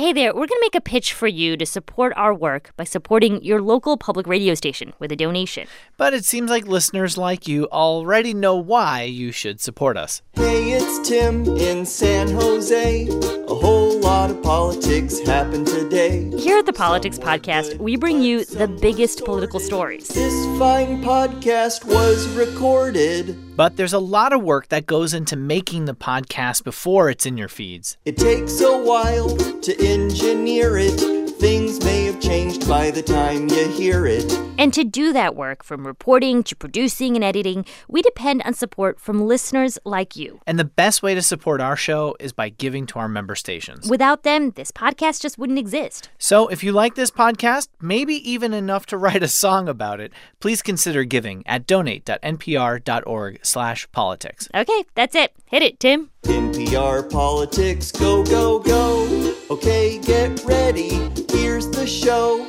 Hey there, we're going to make a pitch for you to support our work by supporting your local public radio station with a donation. But it seems like listeners like you already know why you should support us. Hey, it's Tim in San Jose. A whole lot of politics happened today. Here at the Politics Podcast, we bring you the biggest political stories. This fine podcast was recorded. But there's a lot of work that goes into making the podcast before it's in your feeds. It takes a while to engineer it. Things may have changed by the time you hear it. And to do that work, from reporting to producing and editing, we depend on support from listeners like you. And the best way to support our show is by giving to our member stations. Without them, this podcast just wouldn't exist. So if you like this podcast, maybe even enough to write a song about it, please consider giving at donate.npr.org slash politics. Okay, that's it. Hit it, Tim. NPR politics, go, go, go. Okay, get ready. Here's the show.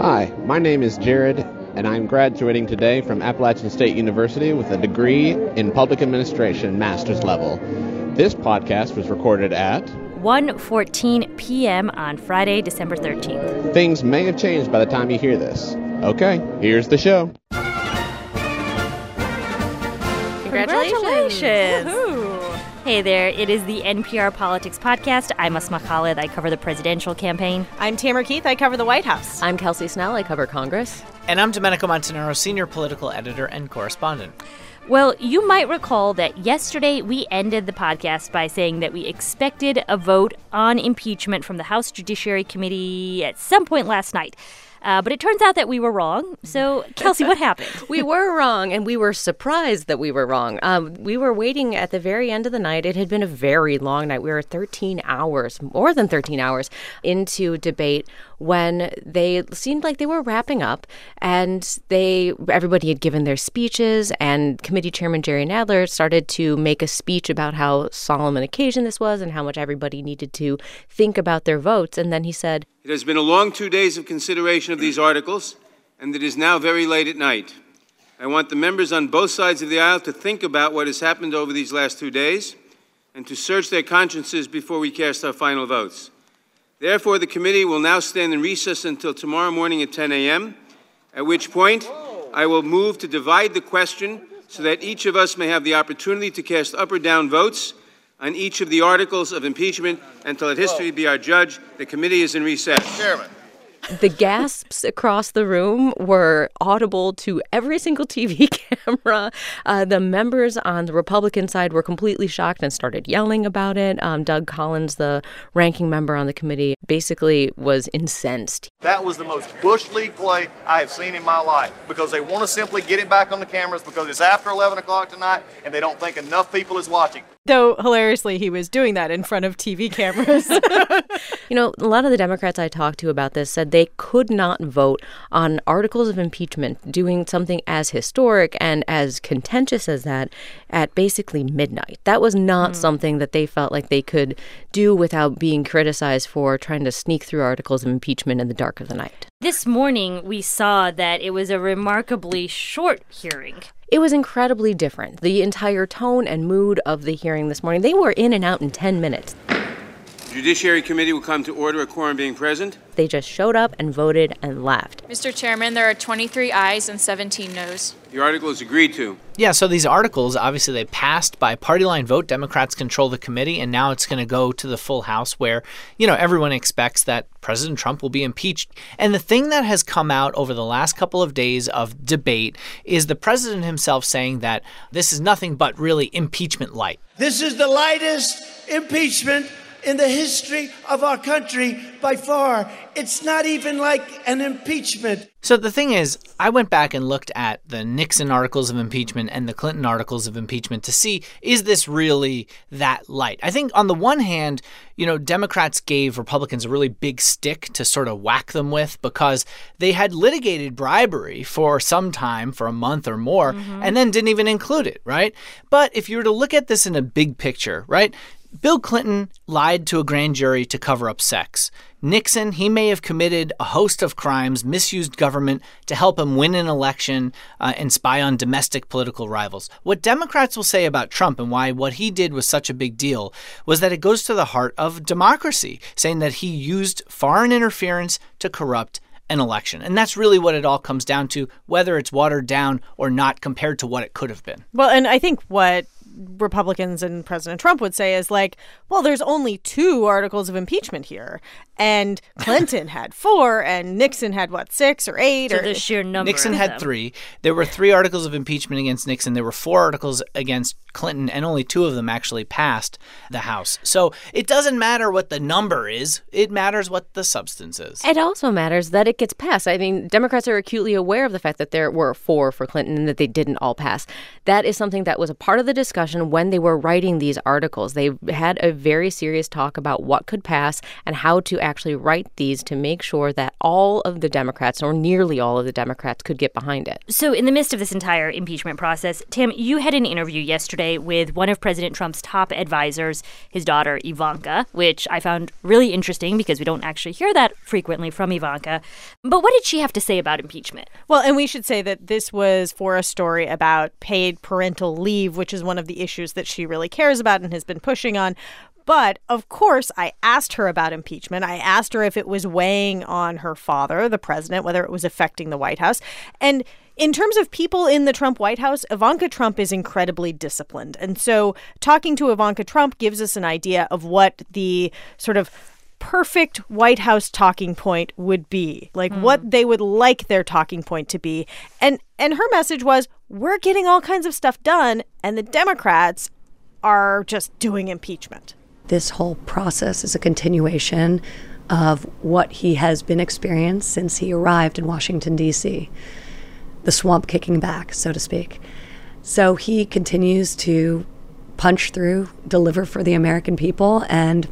Hi, my name is Jared, and I'm graduating today from Appalachian State University with a degree in public administration, master's level. This podcast was recorded at 1:14 p.m. on Friday, December 13th. Things may have changed by the time you hear this. Okay, here's the show. Congratulations. Hey there, it is the NPR Politics Podcast. I'm Asma Khalid. I cover the presidential campaign. I'm Tamara Keith. I cover the White House. I'm Kelsey Snell. I cover Congress. And I'm Domenico Montanaro, senior political editor and correspondent. Well, you might recall that yesterday we ended the podcast by saying that we expected a vote on impeachment from the House Judiciary Committee at some point last night. Uh, but it turns out that we were wrong. So, Kelsey, what happened? we were wrong, and we were surprised that we were wrong. Um, we were waiting at the very end of the night. It had been a very long night. We were 13 hours, more than 13 hours, into debate when they seemed like they were wrapping up, and they everybody had given their speeches, and Committee Chairman Jerry Nadler started to make a speech about how solemn an occasion this was and how much everybody needed to think about their votes. And then he said, It has been a long two days of consideration of these articles, and it is now very late at night. I want the members on both sides of the aisle to think about what has happened over these last two days and to search their consciences before we cast our final votes. Therefore, the committee will now stand in recess until tomorrow morning at 10 a.m., at which point I will move to divide the question so that each of us may have the opportunity to cast up or down votes on each of the articles of impeachment and to let history be our judge. The committee is in recess. Chairman. The gasps across the room were audible to every single TV camera. Uh, the members on the Republican side were completely shocked and started yelling about it. Um, Doug Collins, the ranking member on the committee, basically was incensed. That was the most Bush League play I have seen in my life because they want to simply get it back on the cameras because it's after 11 o'clock tonight and they don't think enough people is watching. Though hilariously, he was doing that in front of TV cameras. you know, a lot of the Democrats I talked to about this said they could not vote on articles of impeachment doing something as historic and as contentious as that at basically midnight. That was not mm. something that they felt like they could do without being criticized for trying to sneak through articles of impeachment in the dark of the night. This morning, we saw that it was a remarkably short hearing. It was incredibly different. The entire tone and mood of the hearing this morning, they were in and out in 10 minutes. Judiciary Committee will come to order, a quorum being present. They just showed up and voted and left. Mr. Chairman, there are 23 ayes and 17 noes. The article is agreed to. Yeah, so these articles, obviously, they passed by party line vote. Democrats control the committee, and now it's going to go to the full House where, you know, everyone expects that President Trump will be impeached. And the thing that has come out over the last couple of days of debate is the president himself saying that this is nothing but really impeachment light. This is the lightest impeachment in the history of our country by far. It's not even like an impeachment. So the thing is, I went back and looked at the Nixon articles of impeachment and the Clinton articles of impeachment to see is this really that light? I think on the one hand, you know, Democrats gave Republicans a really big stick to sort of whack them with because they had litigated bribery for some time, for a month or more, mm-hmm. and then didn't even include it, right? But if you were to look at this in a big picture, right? Bill Clinton lied to a grand jury to cover up sex. Nixon, he may have committed a host of crimes, misused government to help him win an election uh, and spy on domestic political rivals. What Democrats will say about Trump and why what he did was such a big deal was that it goes to the heart of democracy, saying that he used foreign interference to corrupt an election. And that's really what it all comes down to, whether it's watered down or not compared to what it could have been. Well, and I think what Republicans and President Trump would say is like, well, there's only two articles of impeachment here, and Clinton had four, and Nixon had what six or eight, So or the sheer number. Nixon of had them. three. There were three articles of impeachment against Nixon. There were four articles against Clinton, and only two of them actually passed the House. So it doesn't matter what the number is, it matters what the substance is. It also matters that it gets passed. I mean, Democrats are acutely aware of the fact that there were four for Clinton and that they didn't all pass. That is something that was a part of the discussion when they were writing these articles. They had a very serious talk about what could pass and how to actually write these to make sure that all of the Democrats, or nearly all of the Democrats, could get behind it. So, in the midst of this entire impeachment process, Tim, you had an interview yesterday with one of President Trump's top advisors, his daughter Ivanka, which I found really interesting because we don't actually hear that frequently from Ivanka. But what did she have to say about impeachment? Well, and we should say that this was for a story about paid parental leave, which is one of the issues that she really cares about and has been pushing on. But of course, I asked her about impeachment. I asked her if it was weighing on her father, the president, whether it was affecting the White House. And in terms of people in the Trump White House, Ivanka Trump is incredibly disciplined. And so talking to Ivanka Trump gives us an idea of what the sort of perfect White House talking point would be. Like hmm. what they would like their talking point to be. And and her message was we're getting all kinds of stuff done and the Democrats are just doing impeachment. This whole process is a continuation of what he has been experienced since he arrived in Washington, D.C., the swamp kicking back, so to speak. So he continues to punch through, deliver for the American people, and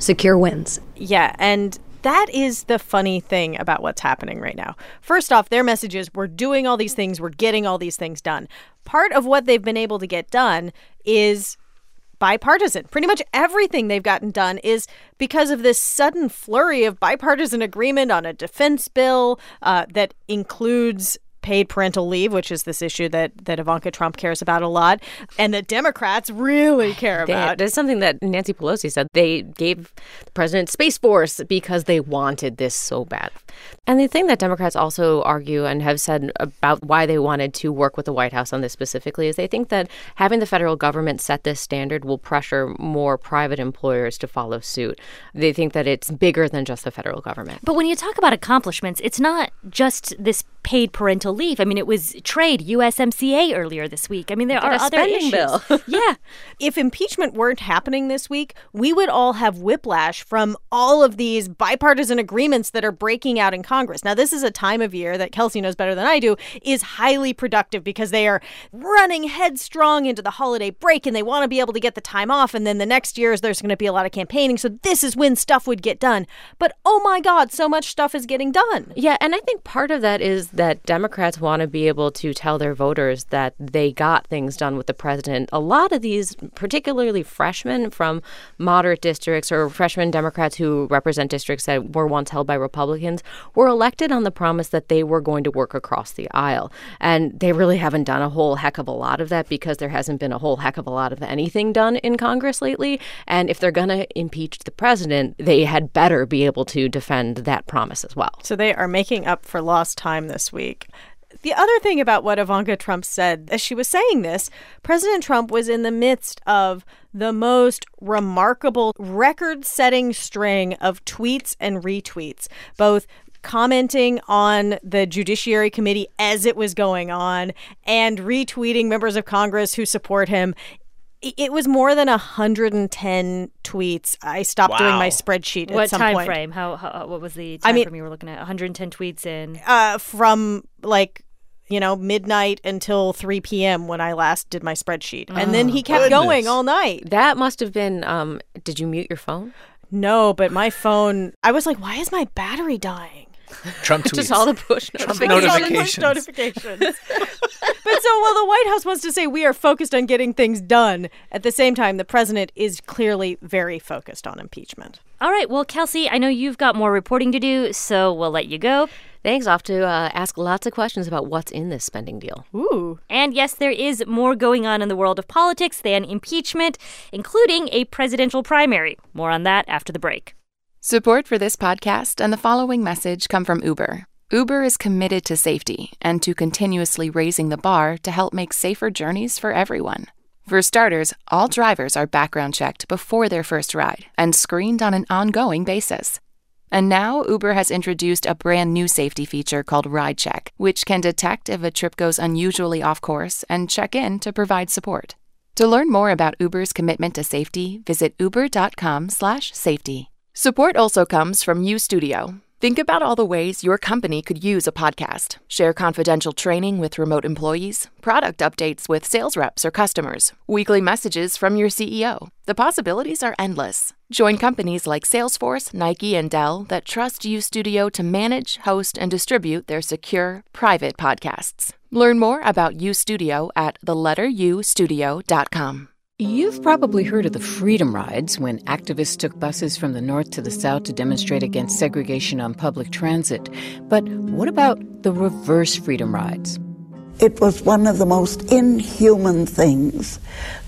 secure wins. Yeah, and that is the funny thing about what's happening right now. First off, their message is we're doing all these things, we're getting all these things done. Part of what they've been able to get done is bipartisan. Pretty much everything they've gotten done is because of this sudden flurry of bipartisan agreement on a defense bill uh, that includes paid parental leave, which is this issue that, that Ivanka Trump cares about a lot, and that Democrats really care They- about. There's something that Nancy Pelosi said. They gave the president Space Force because they wanted this so bad. And the thing that Democrats also argue and have said about why they wanted to work with the White House on this specifically is they think that having the federal government set this standard will pressure more private employers to follow suit. They think that it's bigger than just the federal government. But when you talk about accomplishments, it's not just this paid parental leave. I mean, it was trade, USMCA earlier this week. I mean, there Get are a other spending issues. bill. yeah. if impeachment weren't happening this week, we would all have whiplash from all of these bipartisan agreements that are breaking out in Congress. Now, this is a time of year that Kelsey knows better than I do is highly productive because they are running headstrong into the holiday break and they want to be able to get the time off. And then the next year is there's going to be a lot of campaigning. So this is when stuff would get done. But oh my God, so much stuff is getting done. Yeah, and I think part of that is that Democrats want to be able to tell their voters that they got things done with the president. A lot of these, particularly freshmen from moderate districts or freshman Democrats who represent districts that were once held by Republicans, were elected on the promise that they were going to work across the aisle. And they really haven't done a whole heck of a lot of that because there hasn't been a whole heck of a lot of anything done in Congress lately. And if they're going to impeach the president, they had better be able to defend that promise as well. So they are making up for lost time this week. The other thing about what Ivanka Trump said as she was saying this, President Trump was in the midst of the most remarkable record setting string of tweets and retweets, both commenting on the Judiciary Committee as it was going on and retweeting members of Congress who support him. I- It was more than 110 tweets. I stopped doing my Wow. spreadsheet at What some time point. frame? How, how what was the I time mean- frame you were looking at? 110 tweets in. uh, from like you know midnight until 3 p.m. when I last did my spreadsheet, and then he kept goodness. going all night. That must have been. Um, did you mute your phone? No, but my phone, I was like, why is my battery dying? Trump tweets. Just all the push Trump notifications. notifications. notifications. but so while the White House wants to say we are focused on getting things done, at the same time, the president is clearly very focused on impeachment. All right, well, Kelsey, I know you've got more reporting to do, so we'll let you go. Thanks. Off to uh, ask lots of questions about what's in this spending deal. Ooh. And yes, there is more going on in the world of politics than impeachment, including a presidential primary. More on that after the break. Support for this podcast and the following message come from Uber. Uber is committed to safety and to continuously raising the bar to help make safer journeys for everyone. For starters, all drivers are background checked before their first ride and screened on an ongoing basis. And now Uber has introduced a brand new safety feature called Ride Check, which can detect if a trip goes unusually off course and check in to provide support. To learn more about Uber's commitment to safety, visit uber.com/safety. Support also comes from U Studio. Think about all the ways your company could use a podcast. Share confidential training with remote employees, product updates with sales reps or customers, weekly messages from your CEO. The possibilities are endless. Join companies like Salesforce, Nike, and Dell that trust U Studio to manage, host, and distribute their secure, private podcasts. Learn more about U Studio at theletterustudio.com. You've probably heard of the Freedom Rides when activists took buses from the north to the south to demonstrate against segregation on public transit. But what about the reverse Freedom Rides? It was one of the most inhuman things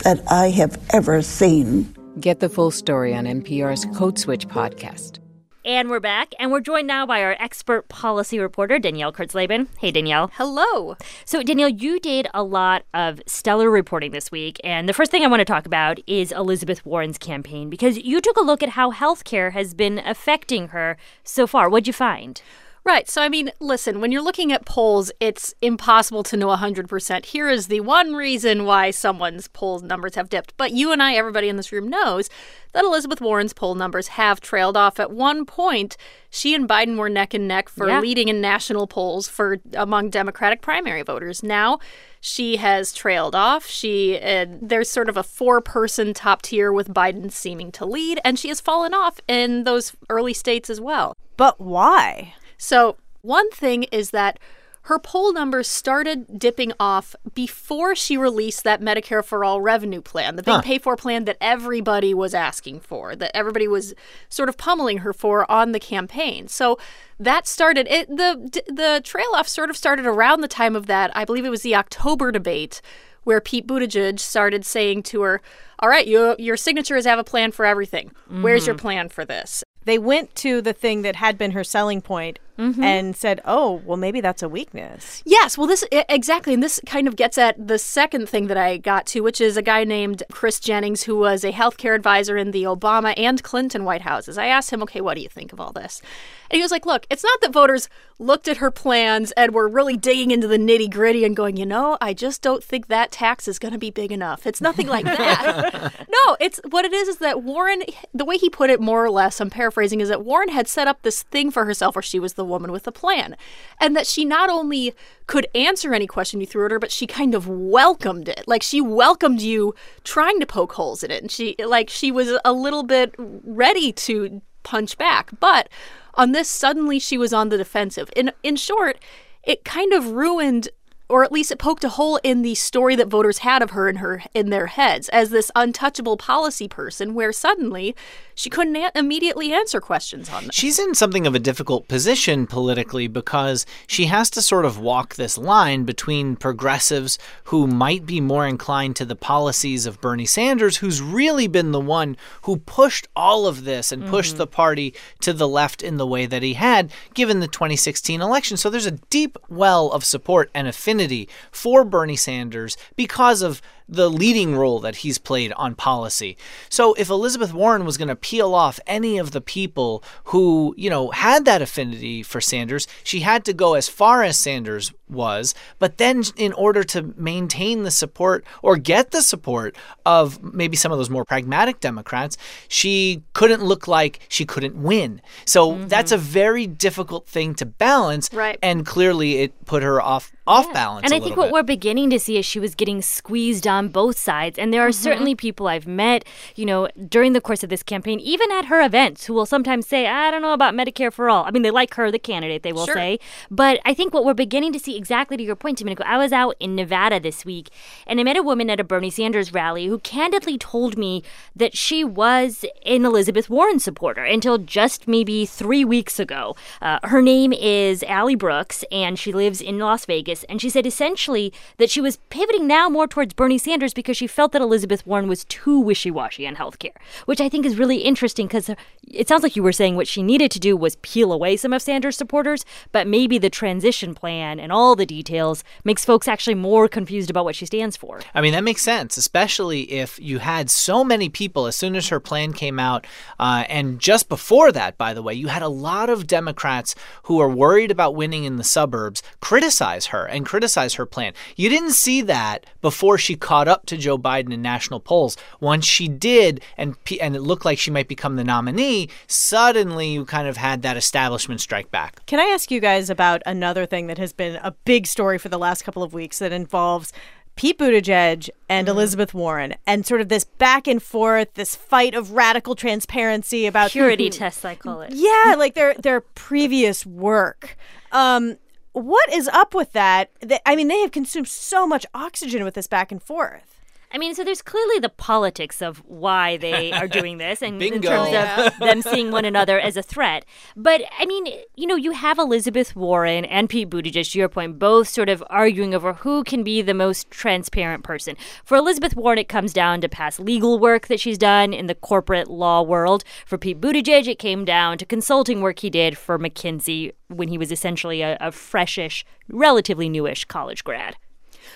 that I have ever seen. Get the full story on NPR's Code Switch podcast. And we're back, and we're joined now by our expert policy reporter, Danielle Kurtzleben. Hey, Danielle. Hello. So, Danielle, you did a lot of stellar reporting this week, and the first thing I want to talk about is Elizabeth Warren's campaign because you took a look at how healthcare has been affecting her so far. What'd you find? Right. So, I mean, listen, when you're looking at polls, it's impossible to know 100%. Here is the one reason why someone's poll numbers have dipped. But you and I, everybody in this room knows that Elizabeth Warren's poll numbers have trailed off. At one point, she and Biden were neck and neck for Yeah. leading in national polls for among Democratic primary voters. Now, she has trailed off. She uh, there's sort of a four-person top tier with Biden seeming to lead, and she has fallen off in those early states as well. But why? So, one thing is that her poll numbers started dipping off before she released that Medicare for All revenue plan, the big Huh. pay for plan that everybody was asking for, that everybody was sort of pummeling her for on the campaign. So that started it the the trail off sort of started around the time of that. I believe it was the October debate where Pete Buttigieg started saying to her, "All right, you, your signatures have a plan for everything. Where's mm-hmm. your plan for this?" They went to the thing that had been her selling point Mhm. and said, "Oh, well, maybe that's a weakness." Yes, well, this exactly, and this kind of gets at the second thing that I got to, which is a guy named Chris Jennings, who was a healthcare advisor in the Obama and Clinton White Houses. I asked him, okay, what do you think of all this? And he was like, look, it's not that voters looked at her plans and were really digging into the nitty gritty and going, you know, I just don't think that tax is going to be big enough. It's nothing like that. no, it's what it is is that Warren, the way he put it more or less, I'm paraphrasing, is that Warren had set up this thing for herself where she was the woman with a plan. And that she not only could answer any question you threw at her, but she kind of welcomed it. Like she welcomed you trying to poke holes in it. And she like she was a little bit ready to punch back. But on this, suddenly she was on the defensive. In in short, it kind of ruined or at least it poked a hole in the story that voters had of her in her in their heads as this untouchable policy person where suddenly she couldn't a- immediately answer questions on this. She's in something of a difficult position politically because she has to sort of walk this line between progressives who might be more inclined to the policies of Bernie Sanders, who's really been the one who pushed all of this and pushed Mhm. the party to the left in the way that he had given the 2016 election. So there's a deep well of support and affinity for Bernie Sanders because of the leading role that he's played on policy. So if Elizabeth Warren was going to peel off any of the people who, you know, had that affinity for Sanders, she had to go as far as Sanders was, but then in order to maintain the support or get the support of maybe some of those more pragmatic Democrats, she couldn't look like she couldn't win. So mm-hmm. that's a very difficult thing to balance Right. and clearly it put her off off balance And I think what bit. we're beginning to see is she was getting squeezed on both sides. And there are Mm-hmm. certainly people I've met, you know, during the course of this campaign, even at her events, who will sometimes say, I don't know about Medicare for all. I mean, they like her, the candidate, they will Sure. say. But I think what we're beginning to see, exactly to your point, Domenico, I was out in Nevada this week and I met a woman at a Bernie Sanders rally who candidly told me that she was an Elizabeth Warren supporter until just maybe three weeks ago. Uh, her name is Allie Brooks and she lives in Las Vegas. And she said essentially that she was pivoting now more towards Bernie Sanders because she felt that Elizabeth Warren was too wishy washy on healthcare, which I think is really interesting because it sounds like you were saying what she needed to do was peel away some of Sanders' supporters, but maybe the transition plan and all the details makes folks actually more confused about what she stands for. I mean, that makes sense, especially if you had so many people as soon as her plan came out. Uh, and just before that, by the way, you had a lot of Democrats who are worried about winning in the suburbs criticize her and criticize her plan. You didn't see that before she caught up to Joe Biden in national polls. Once she did, and, and it looked like she might become the nominee, suddenly you kind of had that establishment strike back. Can I ask you guys about another thing that has been a big story for the last couple of weeks that involves Pete Buttigieg and Elizabeth Warren and sort of this back and forth, this fight of radical transparency about Purity tests, I call it. Yeah, like their their previous work. Um, what is up with that? I mean, they have consumed so much oxygen with this back and forth. I mean, so there's clearly the politics of why they are doing this, and in Bingo. terms oh, Yeah. of them seeing one another as a threat. But I mean, you know, you have Elizabeth Warren and Pete Buttigieg, to your point, both sort of arguing over who can be the most transparent person. For Elizabeth Warren, it comes down to past legal work that she's done in the corporate law world. For Pete Buttigieg, it came down to consulting work he did for McKinsey when he was essentially a, a freshish, relatively newish college grad.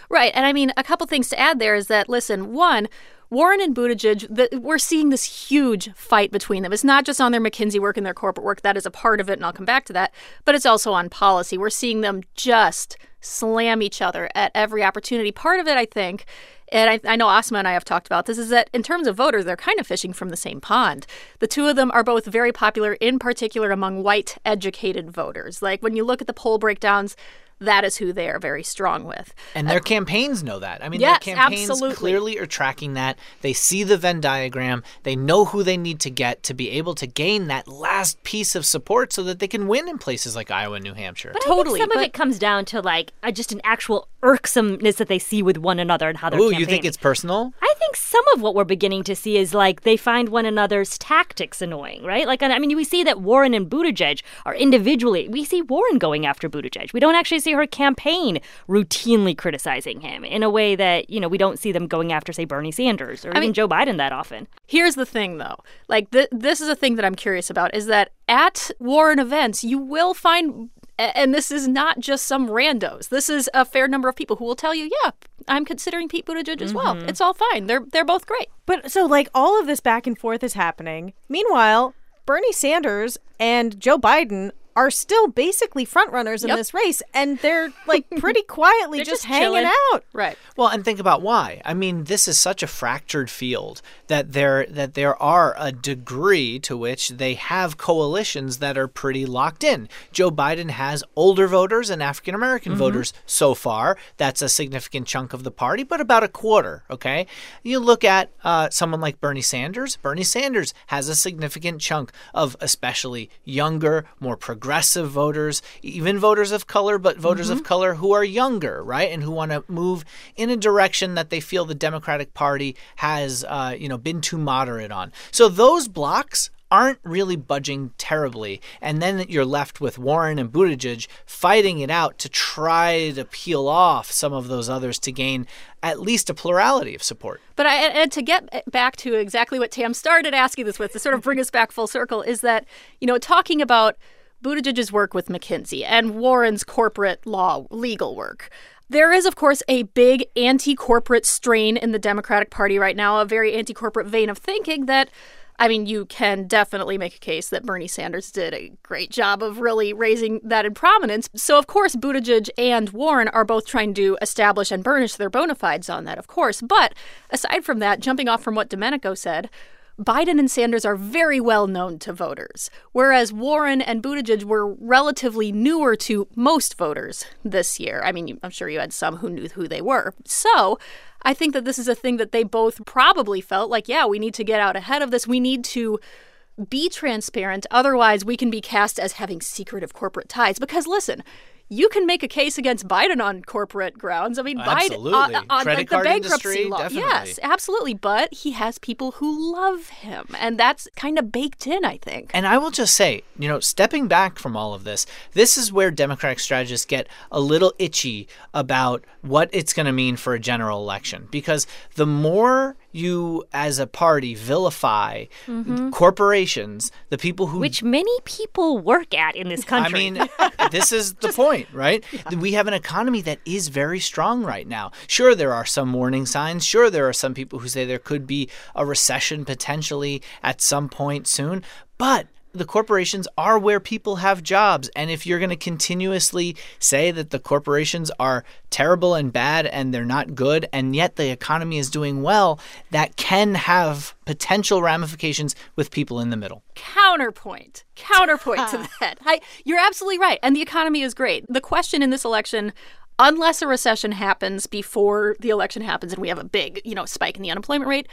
Right. And I mean, a couple things to add there is that, listen, one, Warren and Buttigieg, the, we're seeing this huge fight between them. It's not just on their McKinsey work and their corporate work. That is a part of it, and I'll come back to that. But it's also on policy. We're seeing them just slam each other at every opportunity. Part of it, I think, and I, I know Asma and I have talked about this, is that in terms of voters, they're kind of fishing from the same pond. The two of them are both very popular, in particular among white educated voters. Like when you look at the poll breakdowns, that is who they are very strong with. And their campaigns know that. I mean, Yes, their campaigns absolutely. clearly are tracking that. They see the Venn diagram. They know who they need to get to be able to gain that last piece of support so that they can win in places like Iowa and New Hampshire. But I think some of it comes down to like uh, just an actual irksomeness that they see with one another and how they're Ooh, you think it's personal? I think some of what we're beginning to see is like they find one another's tactics annoying, right? Like, I mean, we see that Warren and Buttigieg are individually. We see Warren going after Buttigieg. We don't actually see her campaign routinely criticizing him in a way that you know we don't see them going after, say, Bernie Sanders or I even mean- Joe Biden that often. Here's the thing, though. Like, th- this is a thing that I'm curious about is that at Warren events, you will find, and this is not just some randos. This is a fair number of people who will tell you, yeah, I'm considering Pete Buttigieg as well. Mhm. It's all fine. They're they're both great. But so, like, all of this back and forth is happening. Meanwhile, Bernie Sanders and Joe Biden are still basically frontrunners in Yep. this race, and they're like pretty quietly They're just, just hanging out. Right. Well, and think about why. I mean, this is such a fractured field that there that there are a degree to which they have coalitions that are pretty locked in. Joe Biden has older voters and African American Mhm. voters so far. That's a significant chunk of the party, but about a quarter. Okay, you look at uh, someone like Bernie Sanders. Bernie Sanders has a significant chunk of especially younger, more progressive voters, even voters of color, but voters of Mhm. color who are younger, right, and who want to move in a direction that they feel the Democratic Party has, uh, you know, been too moderate on. So those blocks aren't really budging terribly, and then you're left with Warren and Buttigieg fighting it out to try to peel off some of those others to gain at least a plurality of support. But I, and to get back to exactly what Tam started asking this with, to sort of bring us back full circle, is that, you know, talking about Buttigieg's work with McKinsey and Warren's corporate law, legal work. There is, of course, a big anti corporate strain in the Democratic Party right now, a very anti corporate vein of thinking that. I mean, you can definitely make a case that Bernie Sanders did a great job of really raising that in prominence. So, of course, Buttigieg and Warren are both trying to establish and burnish their bona fides on that, of course. But aside from that, jumping off from what Domenico said, Biden and Sanders are very well known to voters, whereas Warren and Buttigieg were relatively newer to most voters this year. I mean, I'm sure you had some who knew who they were. So I think that this is a thing that they both probably felt like, yeah, we need to get out ahead of this. We need to be transparent. Otherwise, we can be cast as having secretive corporate ties. Because listen, you can make a case against Biden on corporate grounds. I mean, Absolutely. Biden uh, on Credit like, the bankruptcy industry, law. definitely. Yes, absolutely. But he has people who love him, and that's kind of baked in, I think. And I will just say, you know, stepping back from all of this, this is where Democratic strategists get a little itchy about what it's going to mean for a general election. Because the more you, as a party, vilify Mhm. corporations, the people who. Which many people work at in this country. I mean, this is the point, right? We have an economy that is very strong right now. Sure, there are some warning signs. Sure, there are some people who say there could be a recession potentially at some point soon. But the corporations are where people have jobs. And if you're going to continuously say that the corporations are terrible and bad and they're not good, and yet the economy is doing well, that can have potential ramifications with people in the middle. counterpoint counterpoint to that I, you're absolutely right and the economy is great the question in this election unless a recession happens before the election happens and we have a big you know spike in the unemployment rate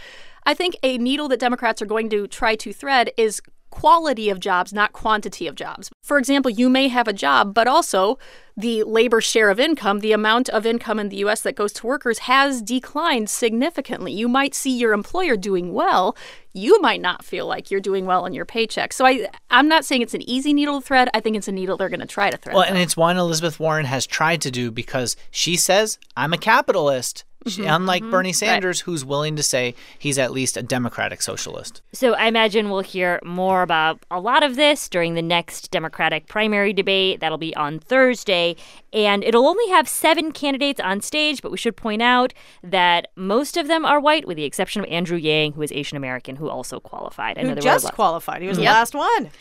i think a needle that democrats are going to try to thread is quality of jobs not quantity of jobs. For example you may have a job but also the labor share of income the amount of income in the US that goes to workers has declined significantly. You might see your employer doing well. You might not feel like you're doing well on your paycheck. So i i'm not saying it's an easy needle to thread. I think it's a needle they're going to try to thread Well, and it's one Elizabeth Warren has tried to do because she says, I'm a capitalist. She, Mhm, unlike mhm. Bernie Right. Sanders, who's willing to say he's at least a democratic socialist. So I imagine we'll hear more about a lot of this during the next Democratic primary debate. That'll be on Thursday. And it'll only have seven candidates on stage, but we should point out that most of them are white, with the exception of Andrew Yang, who is Asian American, who also qualified. I Who know there were a just lot- qualified. He was the last one.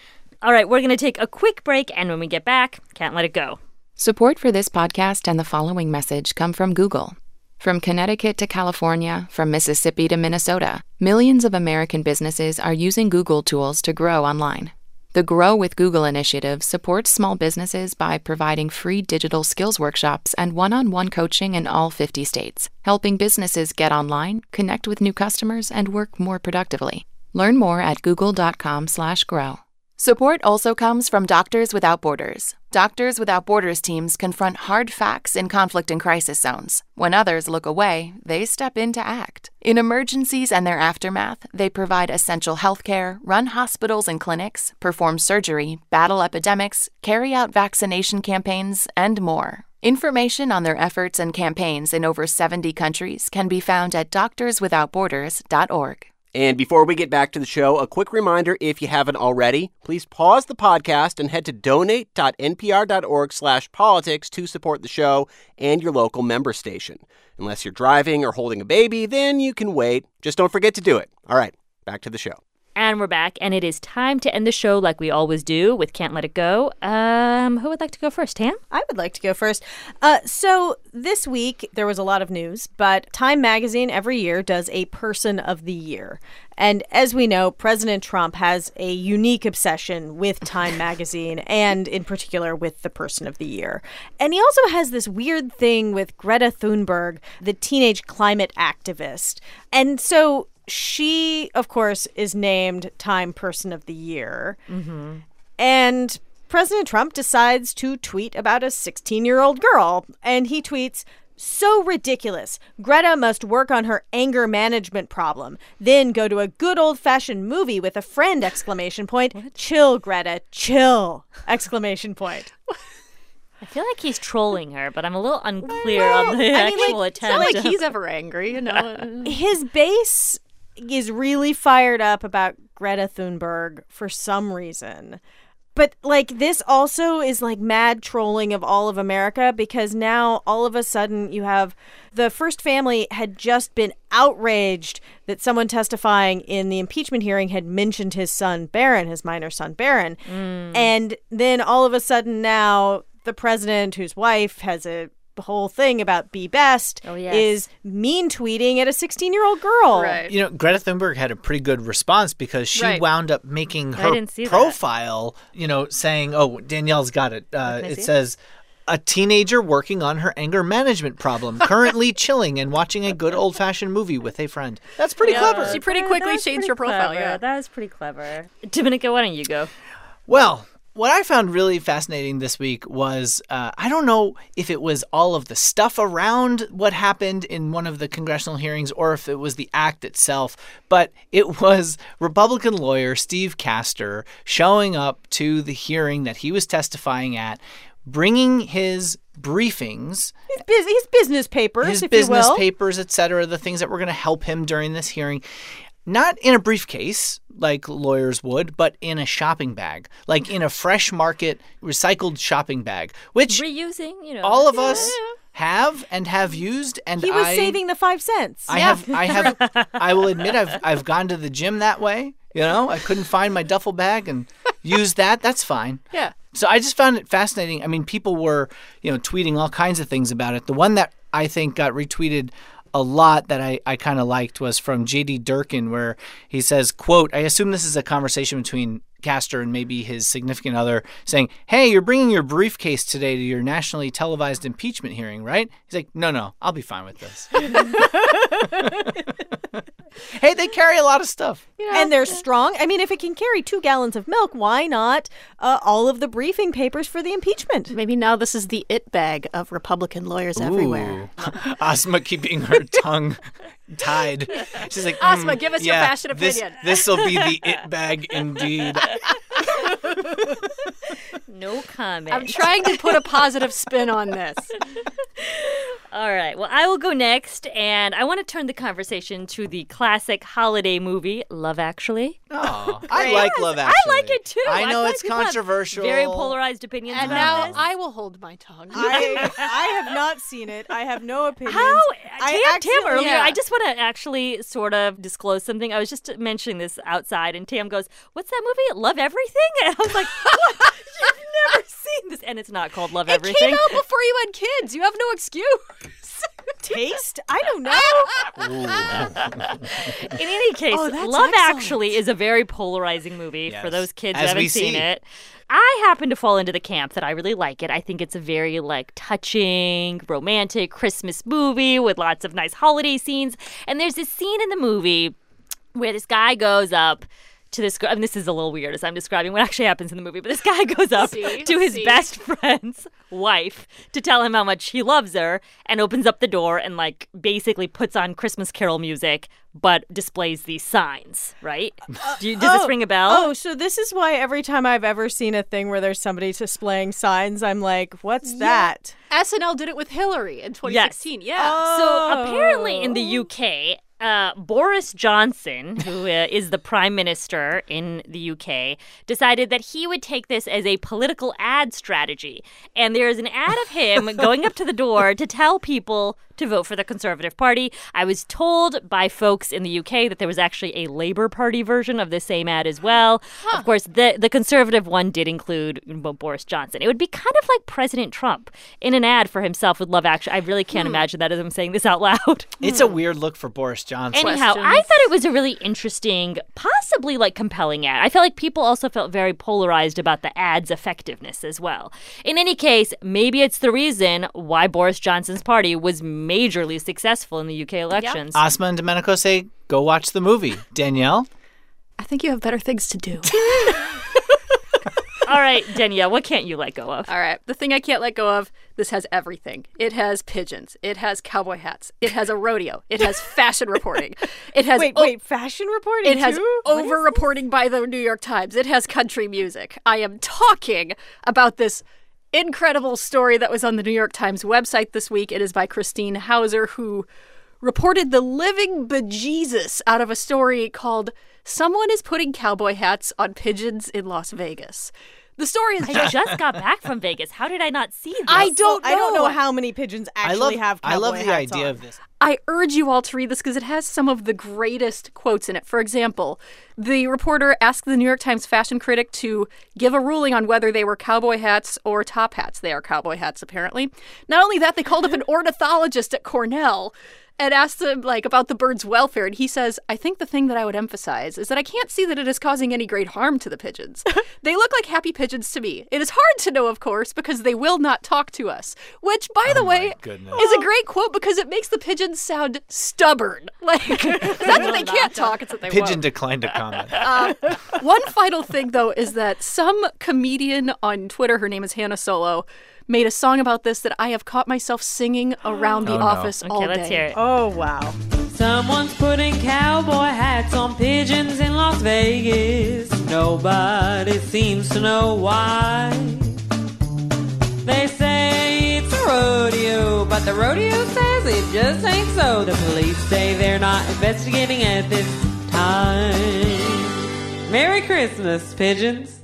All right, we're going to take a quick break, and when we get back, can't let it go. Support for this podcast and the following message come from Google. From Connecticut to California, from Mississippi to Minnesota, millions of American businesses are using Google tools to grow online. The Grow with Google initiative supports small businesses by providing free digital skills workshops and one on one coaching in all 50 states, helping businesses get online, connect with new customers, and work more productively. Learn more at google.com/slash grow. Support also comes from Doctors Without Borders. Doctors Without Borders teams confront hard facts in conflict and crisis zones. When others look away, they step in to act. In emergencies and their aftermath, they provide essential healthcare, run hospitals and clinics, perform surgery, battle epidemics, carry out vaccination campaigns, and more. Information on their efforts and campaigns in over 70 countries can be found at doctorswithoutborders.org. And before we get back to the show, a quick reminder if you haven't already, please pause the podcast and head to donate.npr.org/politics to support the show and your local member station. Unless you're driving or holding a baby, then you can wait. Just don't forget to do it. All right, back to the show. And we're back, and it is time to end the show like we always do with Can't Let It Go. Um, who would like to go first, Tam? I would like to go first. Uh, so this week there was a lot of news, but Time Magazine every year does a Person of the Year. And as we know, President Trump has a unique obsession with Time Magazine and, in particular, with the Person of the Year. And he also has this weird thing with Greta Thunberg, the teenage climate activist. And so she, of course, is named Time Person of the Year. Mm-hmm. And President Trump decides to tweet about a 16 year old girl. And he tweets, so ridiculous. Greta must work on her anger management problem. Then go to a good old fashioned movie with a friend exclamation point. Chill, Greta, chill. Exclamation point. I feel like he's trolling her, but I'm a little unclear on the I mean, actual like, It's attempt. not like he's ever angry, you know. His base is really fired up about Greta Thunberg for some reason. But like this also is like mad trolling of all of America because now all of a sudden you have the first family had just been outraged that someone testifying in the impeachment hearing had mentioned his son Barron, his minor son Barron. Mm. And then all of a sudden now the president whose wife has a whole thing about be best yes. is mean tweeting at a 16 year old girl. You know, Greta Thunberg had a pretty good response because she Right. wound up making her didn't that. profile, you know, saying, "Oh, Danielle's got it." Uh, it see says, a teenager working on her anger management problem, currently chilling and watching a good old fashioned movie with a friend. That's pretty Yeah, clever. She pretty quickly that's changed pretty her profile. clever. Yeah. That was pretty clever. Domenico, why don't you go? Well, what I found really fascinating this week was uh, I don't know if it was all of the stuff around what happened in one of the congressional hearings or if it was the act itself, but it was Republican lawyer Steve Castor showing up to the hearing that he was testifying at, bringing his briefings His, his business papers, his if business you will. papers, et cetera, the things that were going to help him during this hearing, not in a briefcase like lawyers would, but in a shopping bag, like in a fresh market recycled shopping bag, which Reusing, you know. all of us have and have used. And He was I, saving the five cents. I have, I have, I will admit, I've, I've gone to the gym that way. You know, I couldn't find my duffel bag and use that. That's fine. Yeah. So I just found it fascinating. I mean, people were, you know, tweeting all kinds of things about it. The one that I think got retweeted a lot that I, I kind of liked was from JD Durkin where he says, quote, I assume this is a conversation between Castor and maybe his significant other saying, Hey, you're bringing your briefcase today to your nationally televised impeachment hearing, right? He's like, No, no, I'll be fine with this. hey, they carry a lot of stuff. and they're strong. I mean, if it can carry two gallons of milk, why not uh, all of the briefing papers for the impeachment? Maybe now this is the it bag of Republican lawyers everywhere. Ooh. Asma keeping her tongue tied. She's like, Asma, "Mm, give us your yeah, fashion this- opinion." This will be the it bag indeed. No comment. I'm trying to put a positive spin on this. All right. Well, I will go next, and I want to turn the conversation to the classic holiday movie, Love Actually. Oh, I like Love Actually. I like it too. I know feel like it's people controversial. Very polarized opinions And about now this. I will hold my tongue. I, I have not seen it. I have no opinions. How? I Tam, Tam earlier, Yeah. I just want to actually sort of disclose something. I was just mentioning this outside, and Tam goes, What's that movie? Love Everything? And I was like, What? You've never seen this. And it's not called Love It Everything. came out before you had kids. You have no excuse. Taste? I don't know. In any case, Oh, Love excellent. Actually is a very polarizing movie for those kids As who haven't seen see. it. I happen to fall into the camp that I really like it. I think it's a very like touching, romantic Christmas movie with lots of nice holiday scenes. And there's this scene in the movie where this guy goes up to this girl, and this is a little weird as I'm describing what actually happens in the movie, but this guy goes up See? to his See? best friend's wife to tell him how much he loves her and opens up the door and like basically puts on Christmas Carol music but displays these signs, right? Uh, Do you, does this Oh, ring a bell? Oh, so this is why every time I've ever seen a thing where there's somebody displaying signs, I'm like, what's that? SNL did it with Hillary in 2016. Yeah. Oh. So apparently in Oh. the UK, uh, Boris Johnson, who uh, is the prime minister in the UK, decided that he would take this as a political ad strategy. And there is an ad of him going up to the door to tell people to vote for the Conservative Party. I was told by folks in the UK that there was actually a Labour Party version of the same ad as well. Of course, the the Conservative one did include Boris Johnson. It would be kind of like President Trump in an ad for himself with Love Actually. I really can't hmm. imagine that as I'm saying this out loud. It's a weird look for Boris Johnson. Anyhow, I thought it was a really interesting, possibly like compelling ad. I felt like people also felt very polarized about the ad's effectiveness as well. In any case, maybe it's the reason why Boris Johnson's party was majorly successful in the UK elections. Asma and Domenico say, go watch the movie. Danielle? I think you have better things to do. All right, Danielle, what can't you let go of? All right. The thing I can't let go of, this has everything. It has pigeons. It has cowboy hats. It has a rodeo. It has fashion reporting. It has Wait, wait, fashion reporting It has too? What is over reporting by the New York Times. It has country music. I am talking about this incredible story that was on the New York Times website this week. It is by Christine Hauser, who reported the living bejesus out of a story called Someone is Putting Cowboy Hats on Pigeons in Las Vegas. The story is I just got back from Vegas. How did I not see this? I don't know. I don't know how many pigeons actually I love, have I love the hats idea on. of this. I urge you all to read this because it has some of the greatest quotes in it. For example, The reporter asked the New York Times fashion critic to give a ruling on whether they were cowboy hats or top hats. They are cowboy hats, apparently. Not only that, they called up an ornithologist at Cornell and asked him like about the bird's welfare and he says i think the thing that i would emphasize is that i can't see that it is causing any great harm to the pigeons they look like happy pigeons to me it is hard to know of course because they will not talk to us which by the oh way goodness. is a great quote because it makes the pigeons sound stubborn like it's not that they can't talk it's that they Pigeon won't. declined to comment. Uh, one final thing, though, is that some comedian on Twitter, her name is Hannah Solo, made a song about this that I have caught myself singing around the Oh, no. office Okay, all let's day. hear it. Oh, wow. Someone's putting cowboy hats on pigeons in Las Vegas. Nobody seems to know why. They say it's a rodeo, but the rodeo says it just ain't so. The police say they're not investigating at this time. Merry Christmas, pigeons.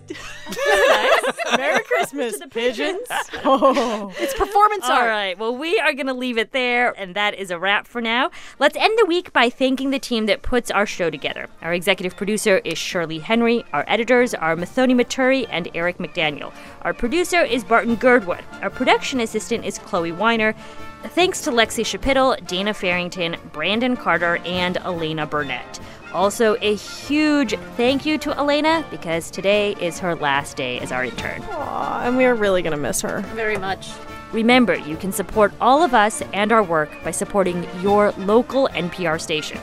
Merry Christmas, pigeons. Oh. It's performance All art. right. Well, we are going to leave it there, and that is a wrap for now. Let's end the week by thanking the team that puts our show together. Our executive producer is Shirley Henry. Our editors are Muthoni Muturi and Eric McDaniel. Our producer is Barton Girdwood. Our production assistant is Chloe Weiner. Thanks to Lexie Schapitl, Dana Farrington, Brandon Carter, and Elena Burnett. Also, a huge thank you to Elena because today is her last day as our intern. Aw, and we are really going to miss her. Very much. Remember, you can support all of us and our work by supporting your local NPR station.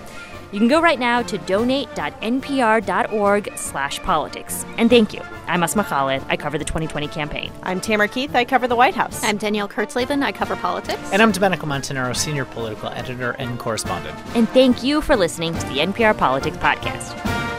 You can go right now to donate.npr.org slash politics. And thank you. I'm Asma Khalid. I cover the 2020 campaign. I'm Tamara Keith. I cover the White House. I'm Danielle Kurtzleben. I cover politics. And I'm Domenico Montanaro, senior political editor and correspondent. And thank you for listening to the NPR Politics Podcast.